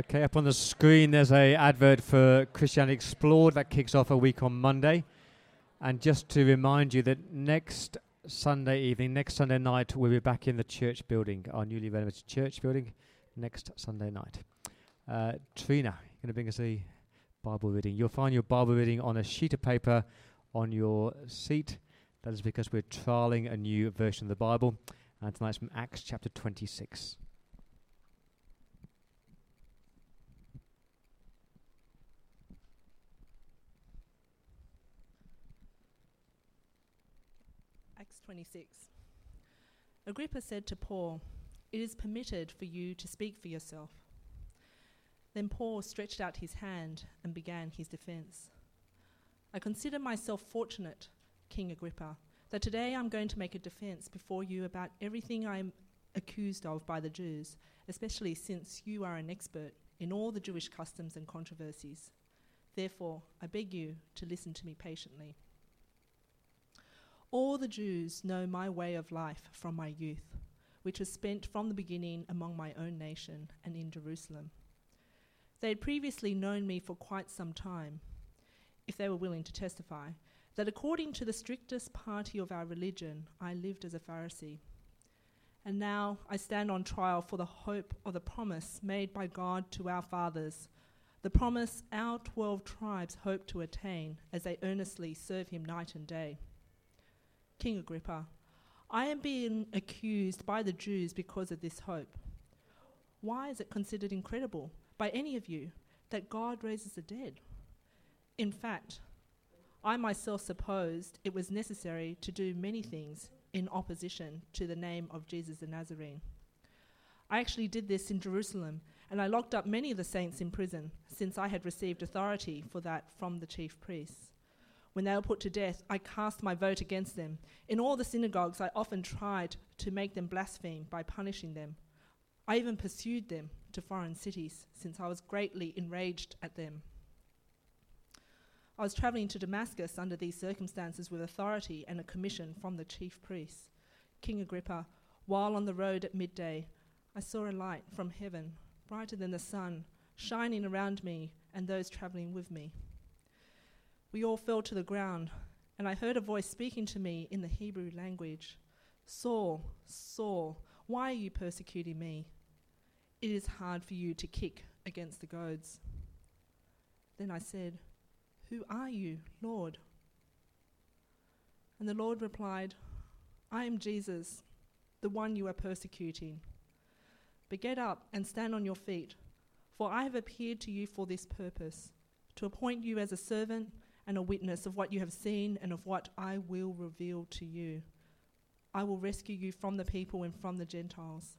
Okay, up on the screen there's a advert for Christianity Explored that kicks off a week on Monday. And just to remind you that next Sunday evening, next Sunday night, we'll be back in the church building, our newly renovated church building, next Sunday night. Uh, Trina, you're going to bring us a Bible reading. You'll find your Bible reading on a sheet of paper on your seat. That is because we're trialing a new version of the Bible. And tonight's from Acts chapter 26. Acts 26. Agrippa said to Paul, It is permitted for you to speak for yourself. Then Paul stretched out his hand and began his defense. I consider myself fortunate, King Agrippa, that today I'm going to make a defense before you about everything I am accused of by the Jews, especially since you are an expert in all the Jewish customs and controversies. Therefore, I beg you to listen to me patiently. All the Jews know my way of life from my youth, which was spent from the beginning among my own nation and in Jerusalem. They had previously known me for quite some time, if they were willing to testify, that according to the strictest party of our religion, I lived as a Pharisee. And now I stand on trial for the hope of the promise made by God to our fathers, the promise our twelve tribes hope to attain as they earnestly serve Him night and day. King Agrippa, I am being accused by the Jews because of this hope. Why is it considered incredible by any of you that God raises the dead? In fact, I myself supposed it was necessary to do many things in opposition to the name of Jesus the Nazarene. I actually did this in Jerusalem, and I locked up many of the saints in prison, since I had received authority for that from the chief priests. When they were put to death, I cast my vote against them. In all the synagogues, I often tried to make them blaspheme by punishing them. I even pursued them to foreign cities, since I was greatly enraged at them. I was traveling to Damascus under these circumstances with authority and a commission from the chief priests. King Agrippa, while on the road at midday, I saw a light from heaven, brighter than the sun, shining around me and those traveling with me. We all fell to the ground, and I heard a voice speaking to me in the Hebrew language Saul, Saul, why are you persecuting me? It is hard for you to kick against the goads. Then I said, Who are you, Lord? And the Lord replied, I am Jesus, the one you are persecuting. But get up and stand on your feet, for I have appeared to you for this purpose, to appoint you as a servant and a witness of what you have seen and of what I will reveal to you. I will rescue you from the people and from the Gentiles.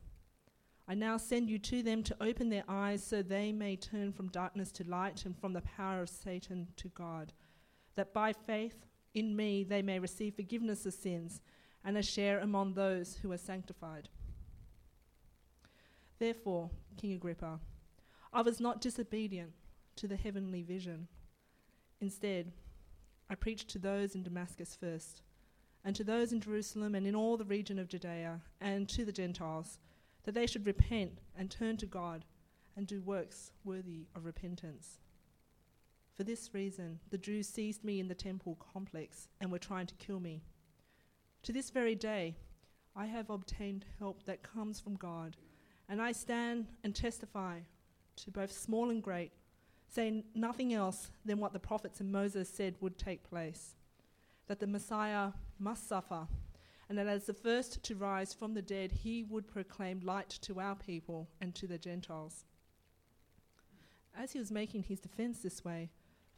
I now send you to them to open their eyes so they may turn from darkness to light and from the power of Satan to God, that by faith in me they may receive forgiveness of sins and a share among those who are sanctified. Therefore, King Agrippa, I was not disobedient to the heavenly vision. Instead, I preached to those in Damascus first, and to those in Jerusalem and in all the region of Judea, and to the Gentiles, that they should repent and turn to God and do works worthy of repentance. For this reason, the Jews seized me in the temple complex and were trying to kill me. To this very day, I have obtained help that comes from God, and I stand and testify to both small and great saying nothing else than what the prophets and Moses said would take place that the Messiah must suffer, and that as the first to rise from the dead, he would proclaim light to our people and to the Gentiles. As he was making his defense this way,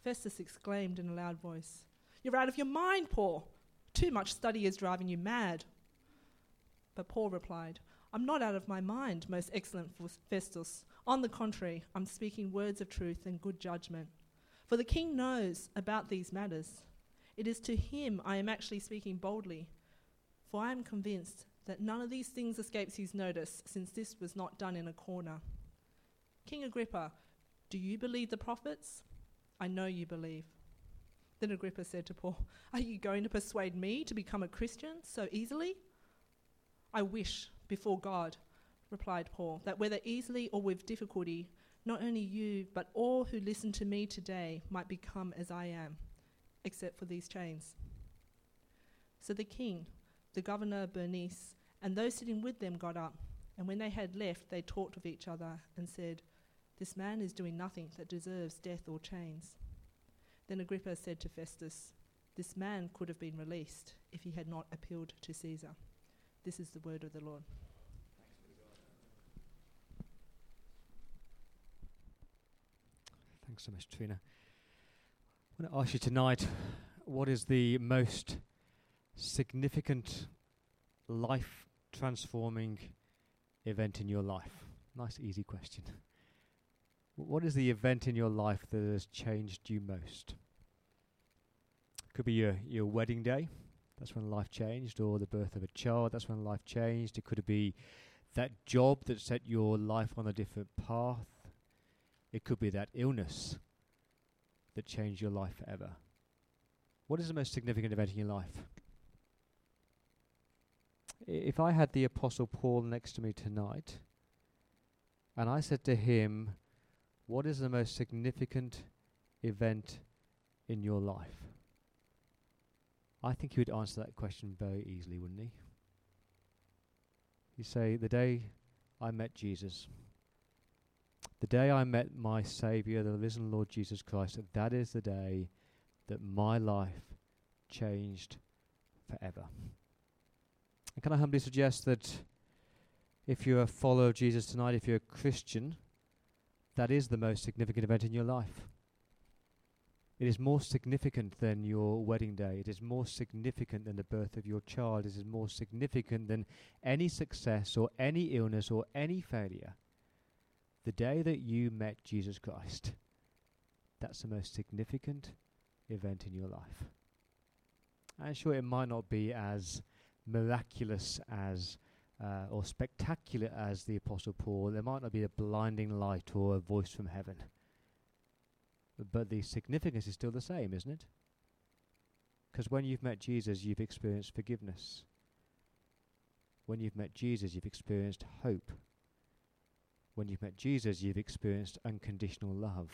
Festus exclaimed in a loud voice, You're out of your mind, Paul! Too much study is driving you mad. But Paul replied, I'm not out of my mind, most excellent Festus. On the contrary, I'm speaking words of truth and good judgment. For the king knows about these matters. It is to him I am actually speaking boldly, for I am convinced that none of these things escapes his notice, since this was not done in a corner. King Agrippa, do you believe the prophets? I know you believe. Then Agrippa said to Paul, Are you going to persuade me to become a Christian so easily? I wish before God replied Paul, that whether easily or with difficulty, not only you, but all who listen to me today might become as I am, except for these chains. So the king, the governor Bernice, and those sitting with them got up, and when they had left, they talked with each other and said, This man is doing nothing that deserves death or chains. Then Agrippa said to Festus, This man could have been released if he had not appealed to Caesar. This is the word of the Lord. Thanks so much, Trina. I want to ask you tonight what is the most significant life transforming event in your life? Nice, easy question. What is the event in your life that has changed you most? Could be your, your wedding day, that's when life changed, or the birth of a child, that's when life changed. It could be that job that set your life on a different path. It could be that illness that changed your life forever. What is the most significant event in your life? If I had the Apostle Paul next to me tonight, and I said to him, What is the most significant event in your life? I think he would answer that question very easily, wouldn't he? He'd say, The day I met Jesus. The day I met my Saviour, the risen Lord Jesus Christ, that is the day that my life changed forever. And can I humbly suggest that if you're a follower of Jesus tonight, if you're a Christian, that is the most significant event in your life. It is more significant than your wedding day. It is more significant than the birth of your child. It is more significant than any success or any illness or any failure the day that you met Jesus Christ, that's the most significant event in your life. And sure, it might not be as miraculous as uh, or spectacular as the Apostle Paul. There might not be a blinding light or a voice from heaven. But the significance is still the same, isn't it? Because when you've met Jesus, you've experienced forgiveness. When you've met Jesus, you've experienced hope. When you've met Jesus, you've experienced unconditional love.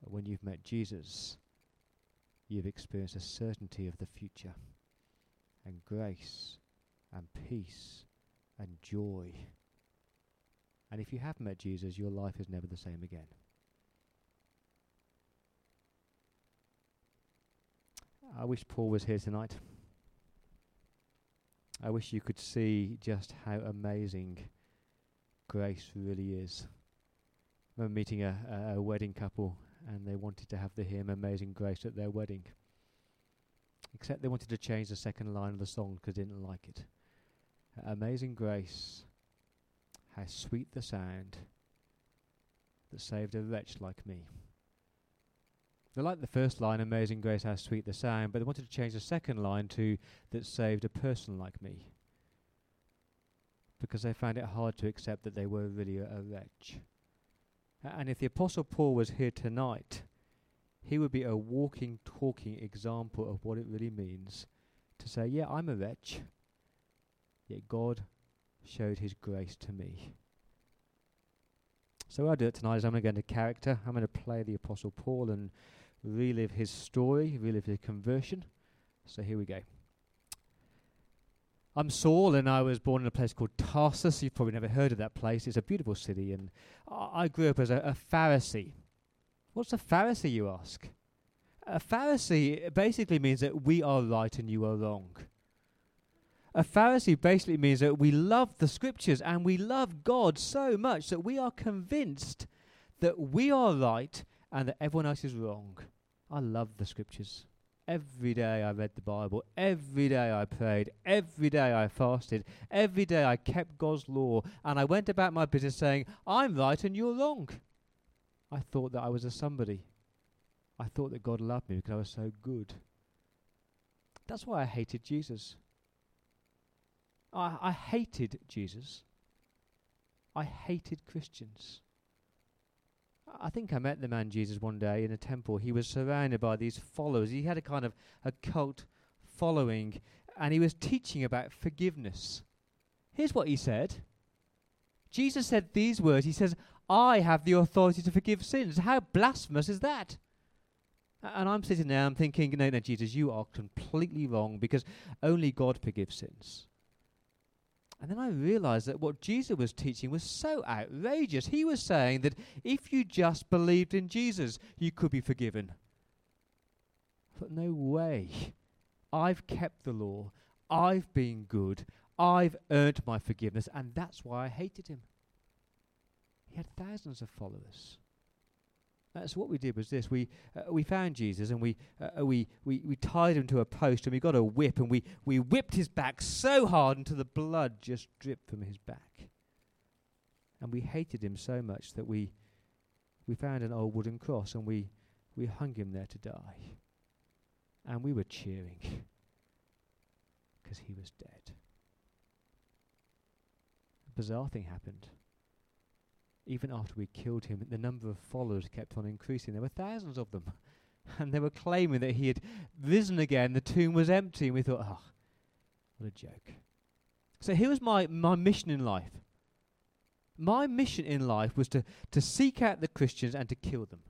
When you've met Jesus, you've experienced a certainty of the future, and grace, and peace, and joy. And if you have met Jesus, your life is never the same again. I wish Paul was here tonight. I wish you could see just how amazing grace really is. I remember meeting a, a, a wedding couple and they wanted to have the hymn Amazing Grace at their wedding. Except they wanted to change the second line of the song because they didn't like it. Amazing Grace, how sweet the sound that saved a wretch like me. They liked the first line, Amazing Grace, how sweet the sound, but they wanted to change the second line to that saved a person like me because they found it hard to accept that they were really a, a wretch. and if the Apostle Paul was here tonight, he would be a walking, talking example of what it really means to say, Yeah, I'm a wretch, yet God showed his grace to me. So what I'll do it tonight is I'm going to go into character. I'm going to play the Apostle Paul and relive his story, relive his conversion. So here we go. I'm Saul, and I was born in a place called Tarsus. You've probably never heard of that place. It's a beautiful city, and I grew up as a, a Pharisee. What's a Pharisee, you ask? A Pharisee basically means that we are right and you are wrong. A Pharisee basically means that we love the scriptures and we love God so much that we are convinced that we are right and that everyone else is wrong. I love the scriptures. Every day I read the Bible. Every day I prayed. Every day I fasted. Every day I kept God's law. And I went about my business saying, I'm right and you're wrong. I thought that I was a somebody. I thought that God loved me because I was so good. That's why I hated Jesus. I, I hated Jesus. I hated Christians. I think I met the man Jesus one day in a temple. He was surrounded by these followers. He had a kind of a cult following, and he was teaching about forgiveness. Here's what he said Jesus said these words He says, I have the authority to forgive sins. How blasphemous is that? And I'm sitting there, I'm thinking, no, no, Jesus, you are completely wrong because only God forgives sins. And then I realized that what Jesus was teaching was so outrageous. He was saying that if you just believed in Jesus, you could be forgiven. But no way. I've kept the law. I've been good. I've earned my forgiveness. And that's why I hated him. He had thousands of followers. Uh, so what we did was this: we uh, we found Jesus and we, uh, we we we tied him to a post and we got a whip and we we whipped his back so hard until the blood just dripped from his back. And we hated him so much that we we found an old wooden cross and we we hung him there to die. And we were cheering because he was dead. A bizarre thing happened even after we killed him, the number of followers kept on increasing. There were thousands of them. And they were claiming that he had risen again, the tomb was empty, and we thought, oh, what a joke. So here was my, my mission in life. My mission in life was to, to seek out the Christians and to kill them.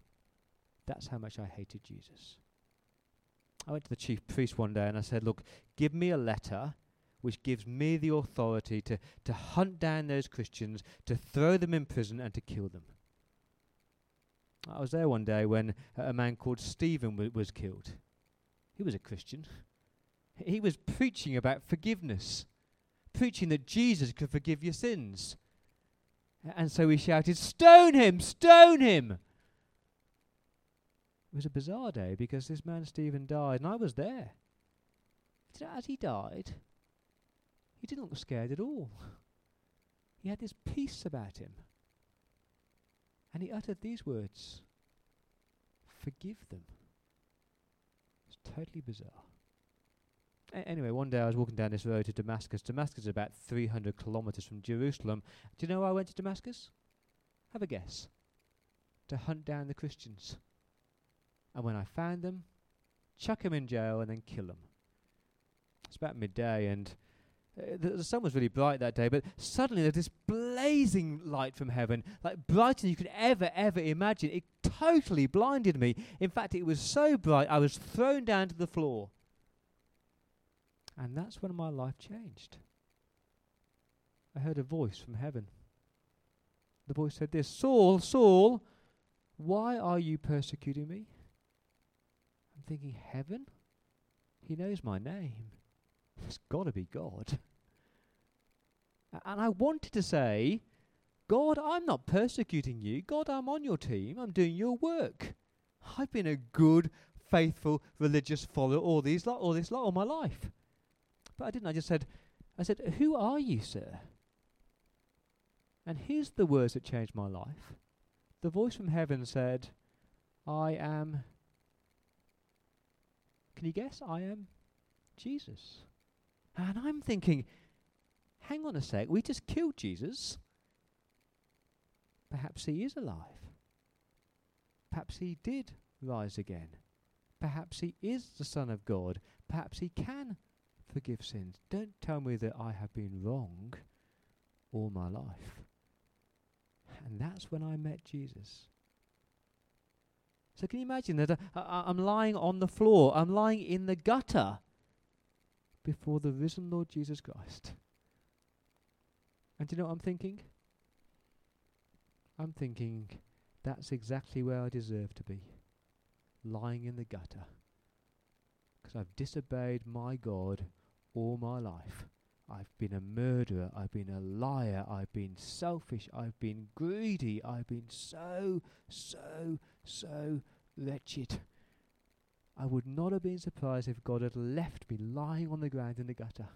That's how much I hated Jesus. I went to the chief priest one day and I said, Look, give me a letter which gives me the authority to, to hunt down those Christians, to throw them in prison, and to kill them. I was there one day when a man called Stephen w- was killed. He was a Christian. He was preaching about forgiveness, preaching that Jesus could forgive your sins. And so we shouted, Stone him! Stone him! It was a bizarre day because this man Stephen died, and I was there. As he died, he didn't look scared at all. He had this peace about him. And he uttered these words Forgive them. It's totally bizarre. A- anyway, one day I was walking down this road to Damascus. Damascus is about 300 kilometers from Jerusalem. Do you know why I went to Damascus? Have a guess. To hunt down the Christians. And when I found them, chuck them in jail and then kill them. It's about midday, and uh, the, the, sun was really bright that day, but suddenly there's this blazing light from heaven, like brighter than you could ever, ever imagine. It totally blinded me. In fact, it was so bright, I was thrown down to the floor. And that's when my life changed. I heard a voice from heaven. The voice said this Saul, Saul, why are you persecuting me? I'm thinking, Heaven? He knows my name. It's got to be God. And I wanted to say, God, I'm not persecuting you. God, I'm on your team. I'm doing your work. I've been a good, faithful, religious follower all these lot, all this lot, all my life. But I didn't. I just said, I said, Who are you, sir? And here's the words that changed my life. The voice from heaven said, I am. Can you guess? I am Jesus. And I'm thinking, hang on a sec, we just killed Jesus. Perhaps he is alive. Perhaps he did rise again. Perhaps he is the Son of God. Perhaps he can forgive sins. Don't tell me that I have been wrong all my life. And that's when I met Jesus. So can you imagine that uh, I, I'm lying on the floor, I'm lying in the gutter before the risen Lord Jesus Christ. And you know what I'm thinking? I'm thinking that's exactly where I deserve to be lying in the gutter. Because I've disobeyed my God all my life. I've been a murderer, I've been a liar, I've been selfish, I've been greedy, I've been so, so, so wretched. I would not have been surprised if God had left me lying on the ground in the gutter.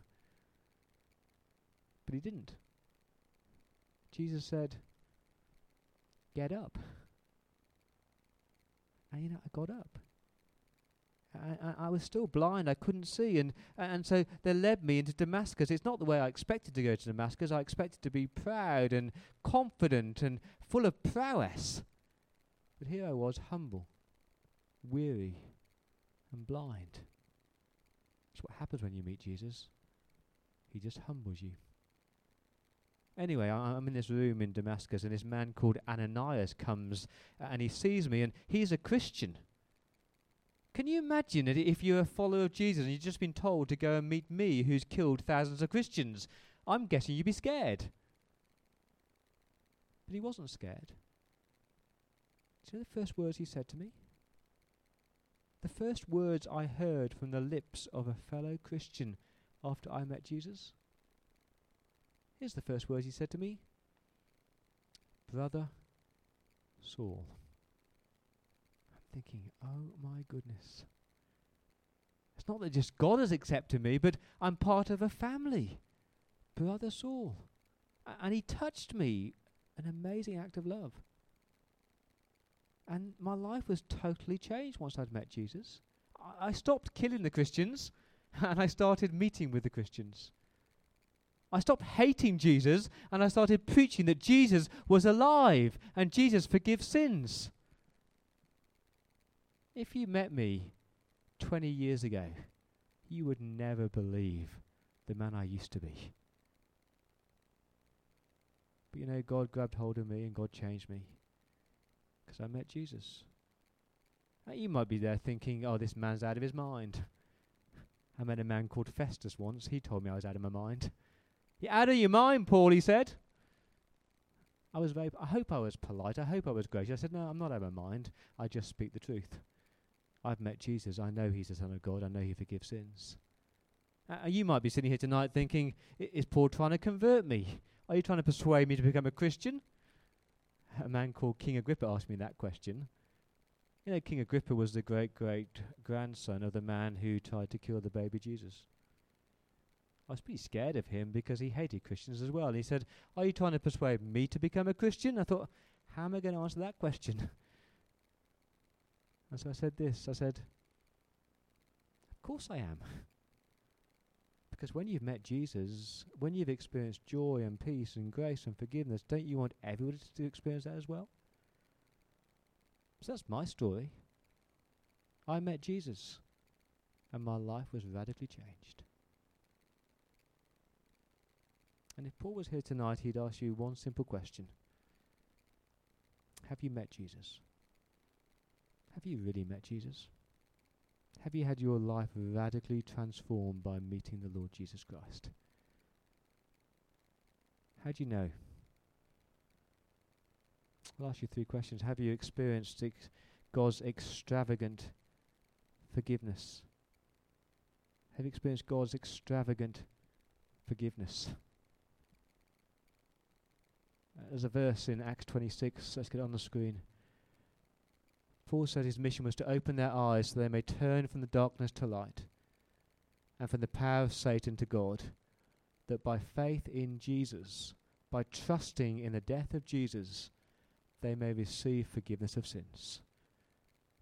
But He didn't. Jesus said, Get up. And you know, I got up. I, I, was still blind. I couldn't see, and and so they led me into Damascus. It's not the way I expected to go to Damascus. I expected to be proud and confident and full of prowess, but here I was, humble, weary, and blind. That's what happens when you meet Jesus. He just humbles you. Anyway, I, I'm in this room in Damascus, and this man called Ananias comes uh, and he sees me, and he's a Christian. Can you imagine that if you're a follower of Jesus and you've just been told to go and meet me who's killed thousands of Christians? I'm guessing you'd be scared. But he wasn't scared. Do you know the first words he said to me? The first words I heard from the lips of a fellow Christian after I met Jesus? Here's the first words he said to me Brother Saul. I'm thinking, oh my goodness. It's not that just God has accepted me, but I'm part of a family. Brother Saul. A- and he touched me. An amazing act of love. And my life was totally changed once I'd met Jesus. I, I stopped killing the Christians and I started meeting with the Christians. I stopped hating Jesus and I started preaching that Jesus was alive and Jesus forgives sins. If you met me 20 years ago, you would never believe the man I used to be. But you know, God grabbed hold of me and God changed me because I met Jesus. Now, you might be there thinking, oh, this man's out of his mind. I met a man called Festus once. He told me I was out of my mind. You're out of your mind, Paul, he said. I was very, I hope I was polite. I hope I was gracious. I said, no, I'm not out of my mind. I just speak the truth. I've met Jesus. I know he's the Son of God. I know he forgives sins. Uh, you might be sitting here tonight thinking, is Paul trying to convert me? Are you trying to persuade me to become a Christian? A man called King Agrippa asked me that question. You know, King Agrippa was the great great grandson of the man who tried to kill the baby Jesus. I was pretty scared of him because he hated Christians as well. And he said, Are you trying to persuade me to become a Christian? I thought, How am I going to answer that question? and so I said this I said, Of course I am. because when you've met Jesus, when you've experienced joy and peace and grace and forgiveness, don't you want everybody to experience that as well? So that's my story. I met Jesus, and my life was radically changed. And if Paul was here tonight, he'd ask you one simple question Have you met Jesus? Have you really met Jesus? Have you had your life radically transformed by meeting the Lord Jesus Christ? How do you know? I'll ask you three questions. Have you experienced ex- God's extravagant forgiveness? Have you experienced God's extravagant forgiveness? Uh, there's a verse in Acts 26, let's get it on the screen. Paul said his mission was to open their eyes so they may turn from the darkness to light and from the power of Satan to God, that by faith in Jesus, by trusting in the death of Jesus, they may receive forgiveness of sins.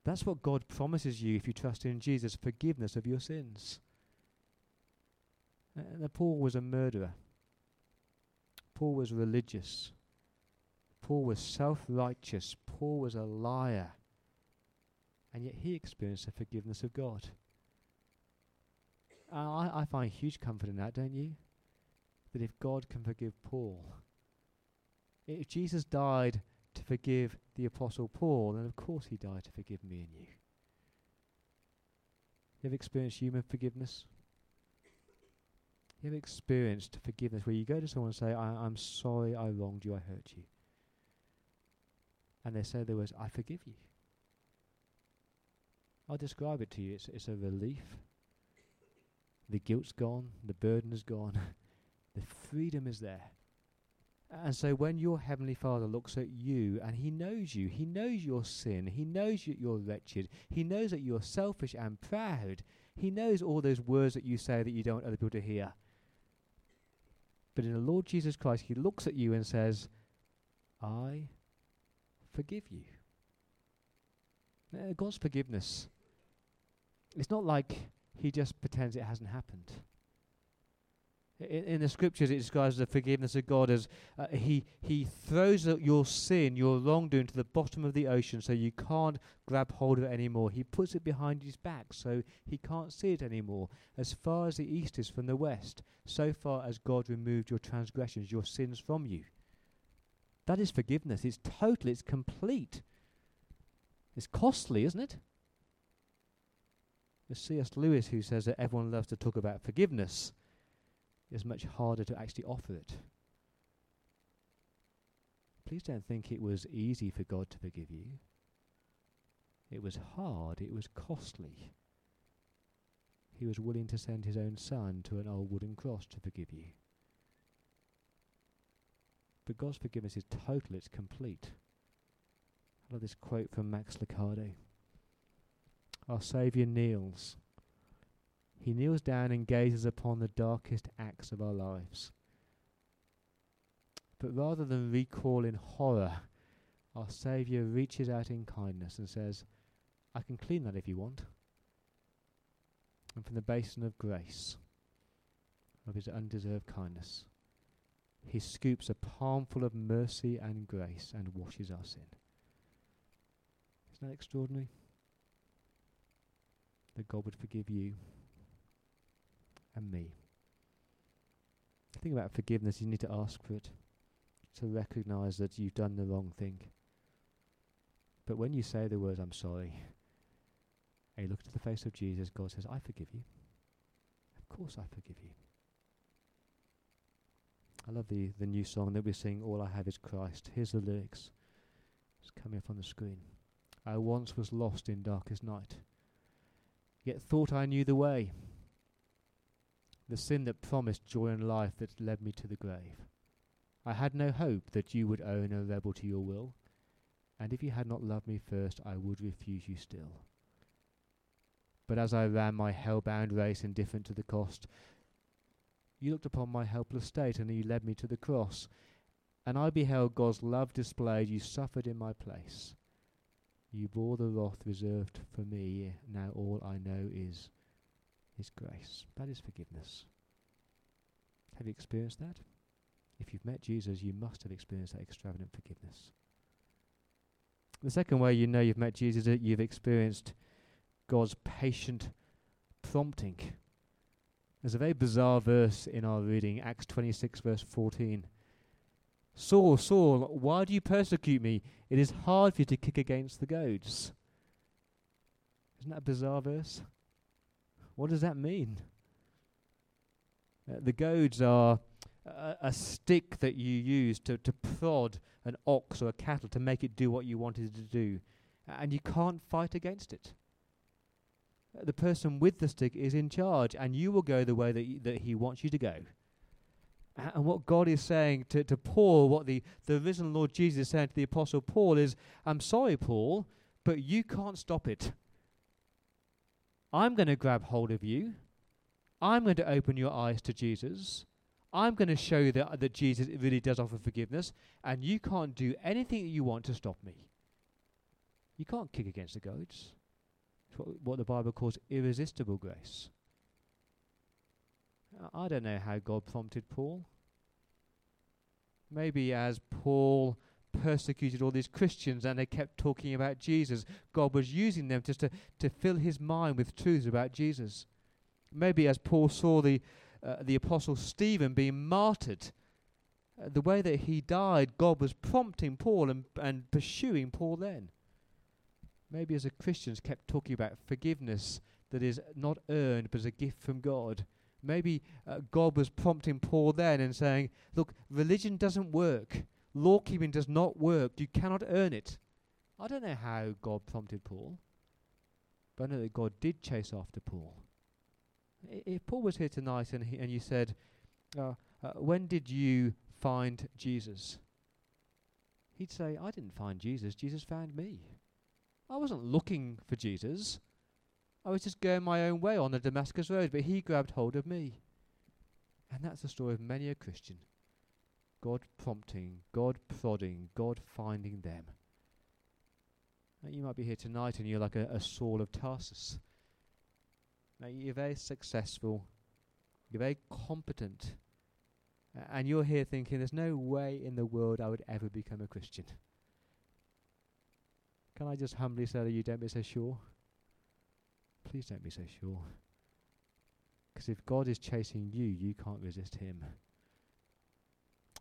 That's what God promises you if you trust in Jesus forgiveness of your sins. Uh, Paul was a murderer. Paul was religious. Paul was self righteous. Paul was a liar. And yet he experienced the forgiveness of God. I, I find huge comfort in that, don't you? That if God can forgive Paul, if Jesus died to forgive the Apostle Paul, then of course he died to forgive me and you. You ever experienced human forgiveness? You ever experienced forgiveness where you go to someone and say, I, am sorry I wronged you, I hurt you? And they say the words, I forgive you. I'll describe it to you. It's, it's a relief. The guilt's gone, the burden is gone, the freedom is there. And so when your Heavenly Father looks at you and He knows you, He knows your sin, He knows that you're wretched, He knows that you're selfish and proud, He knows all those words that you say that you don't want other people to hear. But in the Lord Jesus Christ, He looks at you and says, I forgive you. Uh, God's forgiveness. It's not like He just pretends it hasn't happened. In, in the scriptures, it describes the forgiveness of God as uh, he, he throws your sin, your wrongdoing, to the bottom of the ocean so you can't grab hold of it anymore. He puts it behind his back so he can't see it anymore. As far as the east is from the west, so far as God removed your transgressions, your sins from you. That is forgiveness. It's total, it's complete. It's costly, isn't it? It's C.S. Lewis who says that everyone loves to talk about forgiveness it's much harder to actually offer it. Please don't think it was easy for God to forgive you. It was hard, it was costly. He was willing to send his own son to an old wooden cross to forgive you. But God's forgiveness is total, it's complete. I love this quote from Max Lucado. Our Saviour kneels he kneels down and gazes upon the darkest acts of our lives. But rather than recoil in horror, our Saviour reaches out in kindness and says, I can clean that if you want. And from the basin of grace, of his undeserved kindness, he scoops a palmful of mercy and grace and washes our sin. Isn't that extraordinary? That God would forgive you and me. The thing about forgiveness, you need to ask for it, to recognize that you've done the wrong thing. But when you say the words, I'm sorry, and you look to the face of Jesus, God says, I forgive you. Of course I forgive you. I love the, the new song that we sing, All I Have Is Christ. Here's the lyrics. It's coming up on the screen. I once was lost in darkest night, yet thought I knew the way the sin that promised joy and life that led me to the grave. I had no hope that you would own a rebel to your will, and if you had not loved me first, I would refuse you still. But as I ran my hell-bound race indifferent to the cost, you looked upon my helpless state, and you led me to the cross, and I beheld God's love displayed. You suffered in my place. You bore the wrath reserved for me. Now all I know is is grace. That is forgiveness. Have you experienced that? If you've met Jesus, you must have experienced that extravagant forgiveness. The second way you know you've met Jesus is that you've experienced God's patient prompting. There's a very bizarre verse in our reading, Acts 26, verse 14. Saul, Saul, why do you persecute me? It is hard for you to kick against the goads. Isn't that a bizarre verse? What does that mean? Uh, the goads are a, a, stick that you use to, to prod an ox or a cattle to make it do what you wanted it to do. And you can't fight against it. The person with the stick is in charge, and you will go the way that, y- that he wants you to go. And what God is saying to, to Paul, what the, the risen Lord Jesus is saying to the Apostle Paul is, I'm sorry, Paul, but you can't stop it. I'm going to grab hold of you. I'm going to open your eyes to Jesus. I'm going to show you that, that Jesus really does offer forgiveness, and you can't do anything that you want to stop me. You can't kick against the goads. It's what, what the Bible calls irresistible grace. I don't know how God prompted Paul. Maybe as Paul persecuted all these Christians and they kept talking about Jesus. God was using them just to, to fill his mind with truths about Jesus. Maybe as Paul saw the, uh, the apostle Stephen being martyred, uh, the way that he died, God was prompting Paul and, and pursuing Paul then. Maybe as the Christians kept talking about forgiveness that is not earned but is a gift from God. Maybe uh, God was prompting Paul then and saying, Look, religion doesn't work. Law keeping does not work. You cannot earn it. I don't know how God prompted Paul, but I know that God did chase after Paul. I if Paul was here tonight and, he, and you said, uh, uh, When did you find Jesus? He'd say, I didn't find Jesus, Jesus found me. I wasn't looking for Jesus. I was just going my own way on the Damascus Road, but he grabbed hold of me. And that's the story of many a Christian. God prompting, God prodding, God finding them. Now, you might be here tonight and you're like a, a Saul of Tarsus. Now, you're very successful, you're very competent, and you're here thinking, there's no way in the world I would ever become a Christian. Can I just humbly say to you, don't be so sure? Please don't be so sure. Because if God is chasing you, you can't resist Him.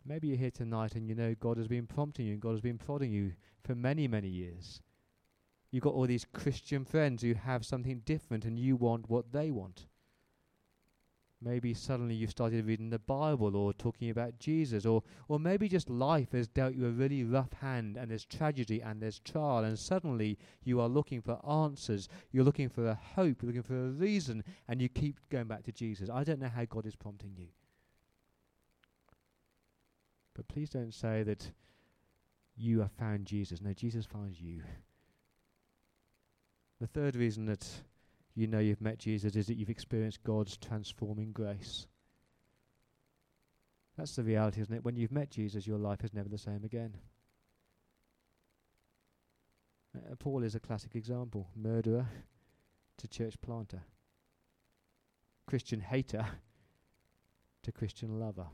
Maybe you're here tonight and you know God has been prompting you and God has been prodding you for many, many years. You've got all these Christian friends who have something different and you want what they want. Maybe suddenly you've started reading the Bible or talking about Jesus, or, or maybe just life has dealt you a really rough hand and there's tragedy and there's trial, and suddenly you are looking for answers, you're looking for a hope, you're looking for a reason, and you keep going back to Jesus. I don't know how God is prompting you. But please don't say that you have found Jesus. No, Jesus finds you. The third reason that you know you've met Jesus is that you've experienced God's transforming grace. That's the reality, isn't it? When you've met Jesus, your life is never the same again. Uh, Paul is a classic example murderer to church planter, Christian hater to Christian lover.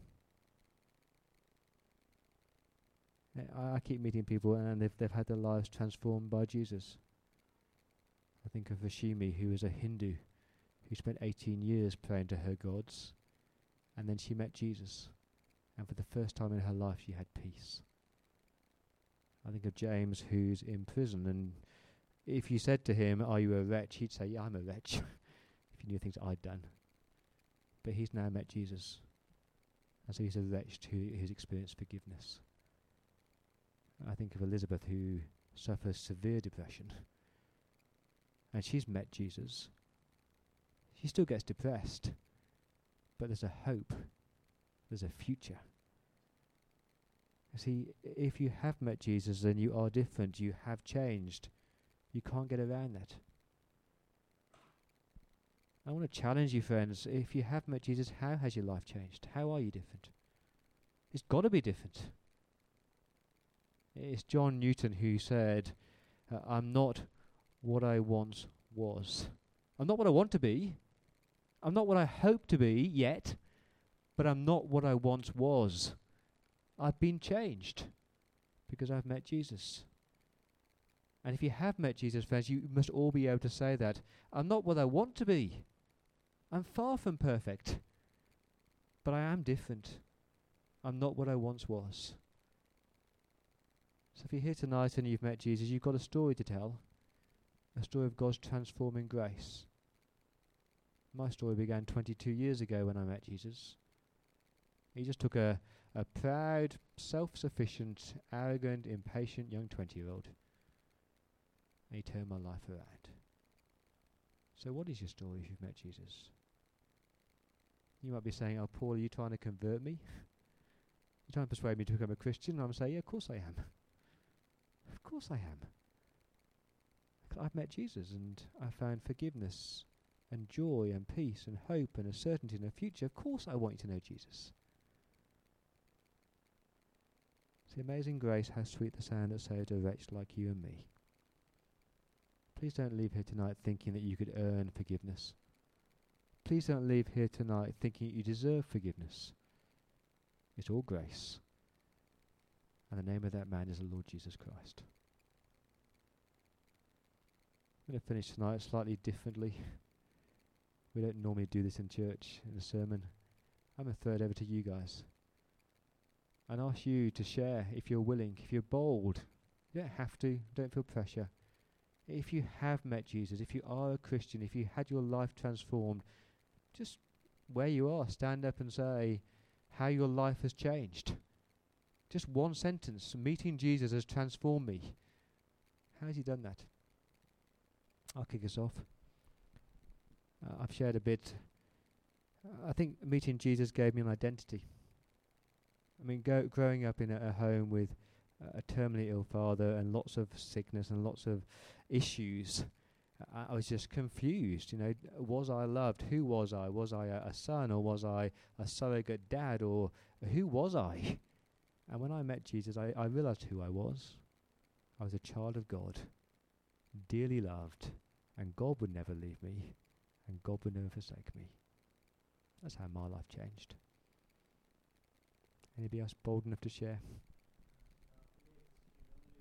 Uh, I, I keep meeting people and they've, they've had their lives transformed by Jesus. I think of Rashimi, who was a Hindu, who spent 18 years praying to her gods, and then she met Jesus, and for the first time in her life, she had peace. I think of James, who's in prison, and if you said to him, Are you a wretch? he'd say, Yeah, I'm a wretch, if you knew things I'd done. But he's now met Jesus, and so he's a wretch who has experienced forgiveness. I think of Elizabeth, who suffers severe depression and she's met Jesus, she still gets depressed. But there's a hope, there's a future. See, if you have met Jesus, then you are different, you have changed. You can't get around that. I want to challenge you, friends. If you have met Jesus, how has your life changed? How are you different? It's got to be different. It's John Newton who said, uh, I'm not what I once was. I'm not what I want to be. I'm not what I hope to be yet, but I'm not what I once was. I've been changed because I've met Jesus. And if you have met Jesus, friends, you must all be able to say that. I'm not what I want to be. I'm far from perfect. But I am different. I'm not what I once was. So if you're here tonight and you've met Jesus, you've got a story to tell a story of God's transforming grace. My story began 22 years ago when I met Jesus. He just took a, a proud, self sufficient, arrogant, impatient young 20 year old and he turned my life around. So, what is your story if you've met Jesus? You might be saying, Oh, Paul, are you trying to convert me? You're trying to persuade me to become a Christian? And I'm saying, Yeah, of course I am. Of course I am. I've met Jesus and I found forgiveness and joy and peace and hope and a certainty in a future. Of course, I want you to know Jesus. See, amazing grace, how sweet the sound that saved a wretch like you and me. Please don't leave here tonight thinking that you could earn forgiveness. Please don't leave here tonight thinking you deserve forgiveness. It's all grace. And the name of that man is the Lord Jesus Christ. I'm going to finish tonight slightly differently. We don't normally do this in church, in a sermon. I'm throw it over to you guys. And ask you to share if you're willing, if you're bold. You don't have to, don't feel pressure. If you have met Jesus, if you are a Christian, if you had your life transformed, just where you are, stand up and say how your life has changed. Just one sentence meeting Jesus has transformed me. How has he done that? I'll kick us off. Uh, I've shared a bit. I think meeting Jesus gave me an identity. I mean, go, growing up in a, a home with a terminally ill father and lots of sickness and lots of issues, I, I was just confused. You know, was I loved? Who was I? Was I a, a son or was I a surrogate dad or who was I? And when I met Jesus, I, I realized who I was. I was a child of God, dearly loved, and God would never leave me, and God would never forsake me. That's how my life changed. Anybody else bold enough to share?